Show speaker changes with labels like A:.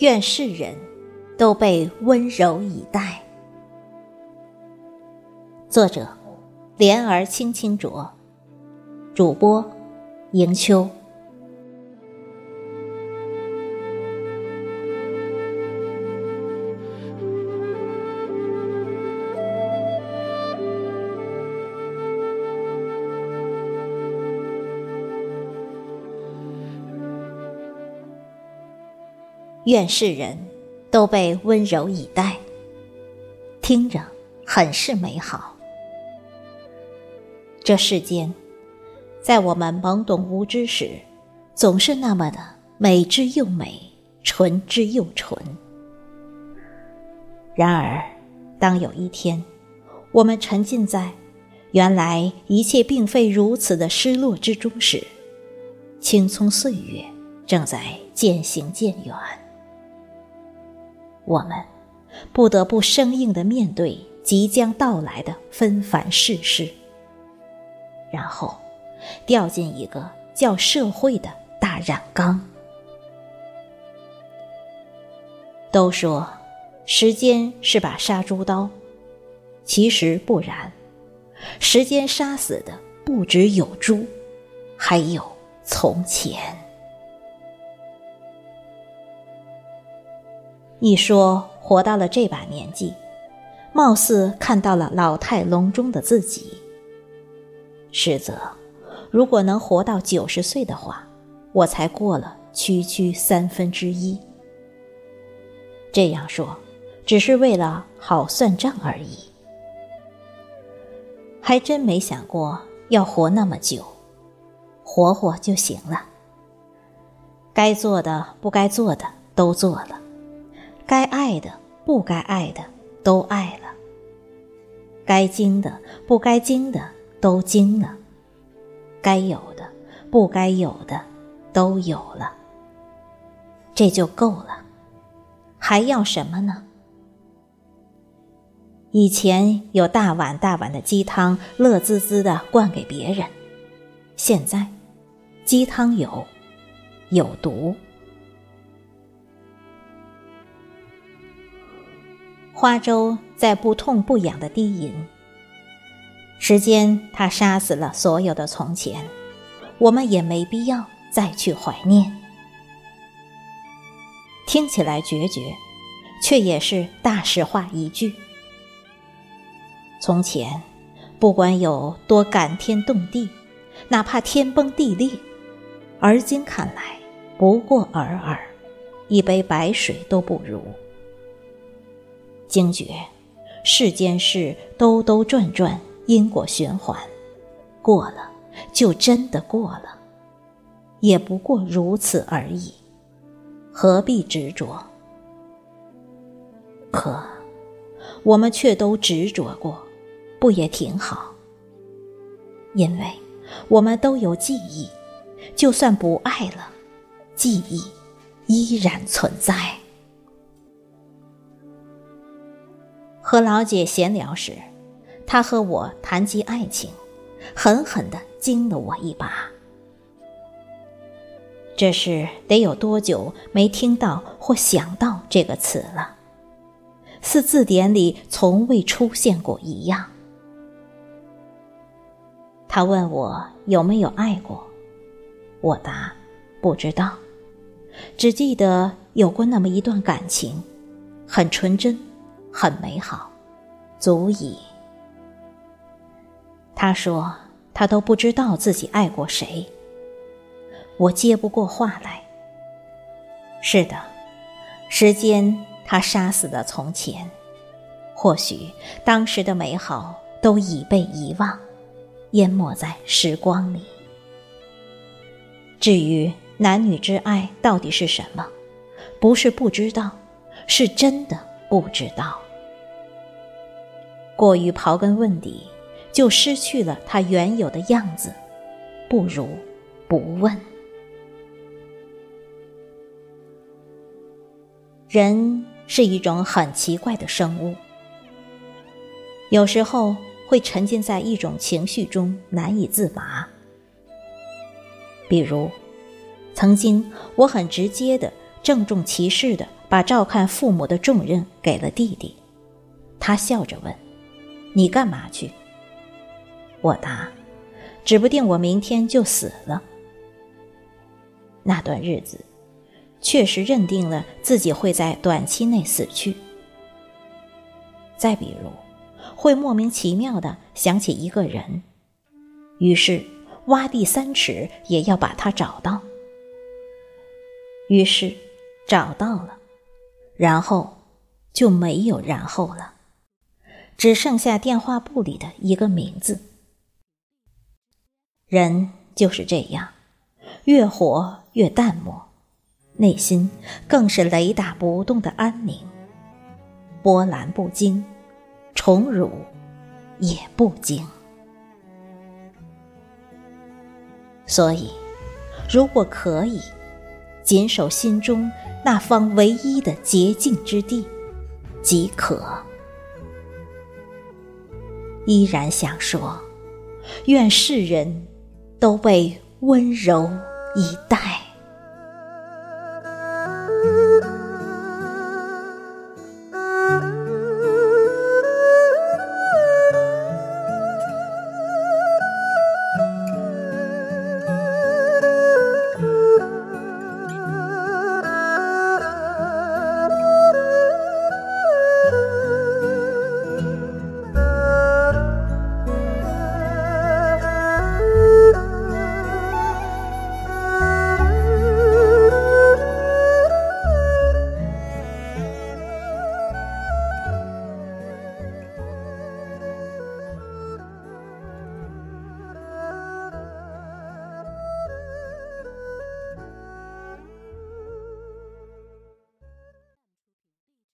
A: 愿世人都被温柔以待。作者：莲儿轻轻啄，主播：迎秋。愿世人都被温柔以待，听着很是美好。这世间，在我们懵懂无知时，总是那么的美之又美，纯之又纯。然而，当有一天，我们沉浸在原来一切并非如此的失落之中时，青葱岁月正在渐行渐远。我们不得不生硬的面对即将到来的纷繁世事，然后掉进一个叫社会的大染缸。都说时间是把杀猪刀，其实不然，时间杀死的不只有猪，还有从前。一说活到了这把年纪，貌似看到了老态龙钟的自己。实则，如果能活到九十岁的话，我才过了区区三分之一。这样说，只是为了好算账而已。还真没想过要活那么久，活活就行了。该做的、不该做的都做了。该爱的、不该爱的都爱了；该经的、不该经的都经了；该有的、不该有的都有了。这就够了，还要什么呢？以前有大碗大碗的鸡汤，乐滋滋的灌给别人；现在，鸡汤有，有毒。花粥在不痛不痒的低吟。时间，它杀死了所有的从前，我们也没必要再去怀念。听起来决绝，却也是大实话一句。从前，不管有多感天动地，哪怕天崩地裂，而今看来，不过尔尔，一杯白水都不如。惊觉，世间事兜兜转转，因果循环，过了就真的过了，也不过如此而已，何必执着？可我们却都执着过，不也挺好？因为我们都有记忆，就算不爱了，记忆依然存在。和老姐闲聊时，她和我谈及爱情，狠狠地惊了我一把。这是得有多久没听到或想到这个词了？似字典里从未出现过一样。他问我有没有爱过，我答不知道，只记得有过那么一段感情，很纯真。很美好，足以。他说他都不知道自己爱过谁。我接不过话来。是的，时间它杀死了从前，或许当时的美好都已被遗忘，淹没在时光里。至于男女之爱到底是什么，不是不知道，是真的。不知道，过于刨根问底，就失去了它原有的样子。不如不问。人是一种很奇怪的生物，有时候会沉浸在一种情绪中难以自拔。比如，曾经我很直接的郑重其事的把照看父母的重任给了弟弟。他笑着问：“你干嘛去？”我答：“指不定我明天就死了。”那段日子，确实认定了自己会在短期内死去。再比如，会莫名其妙的想起一个人，于是挖地三尺也要把他找到。于是找到了，然后就没有然后了，只剩下电话簿里的一个名字。人就是这样，越活越淡漠，内心更是雷打不动的安宁，波澜不惊，宠辱也不惊。所以，如果可以，谨守心中那方唯一的洁净之地，即可。依然想说，愿世人。都被温柔以待。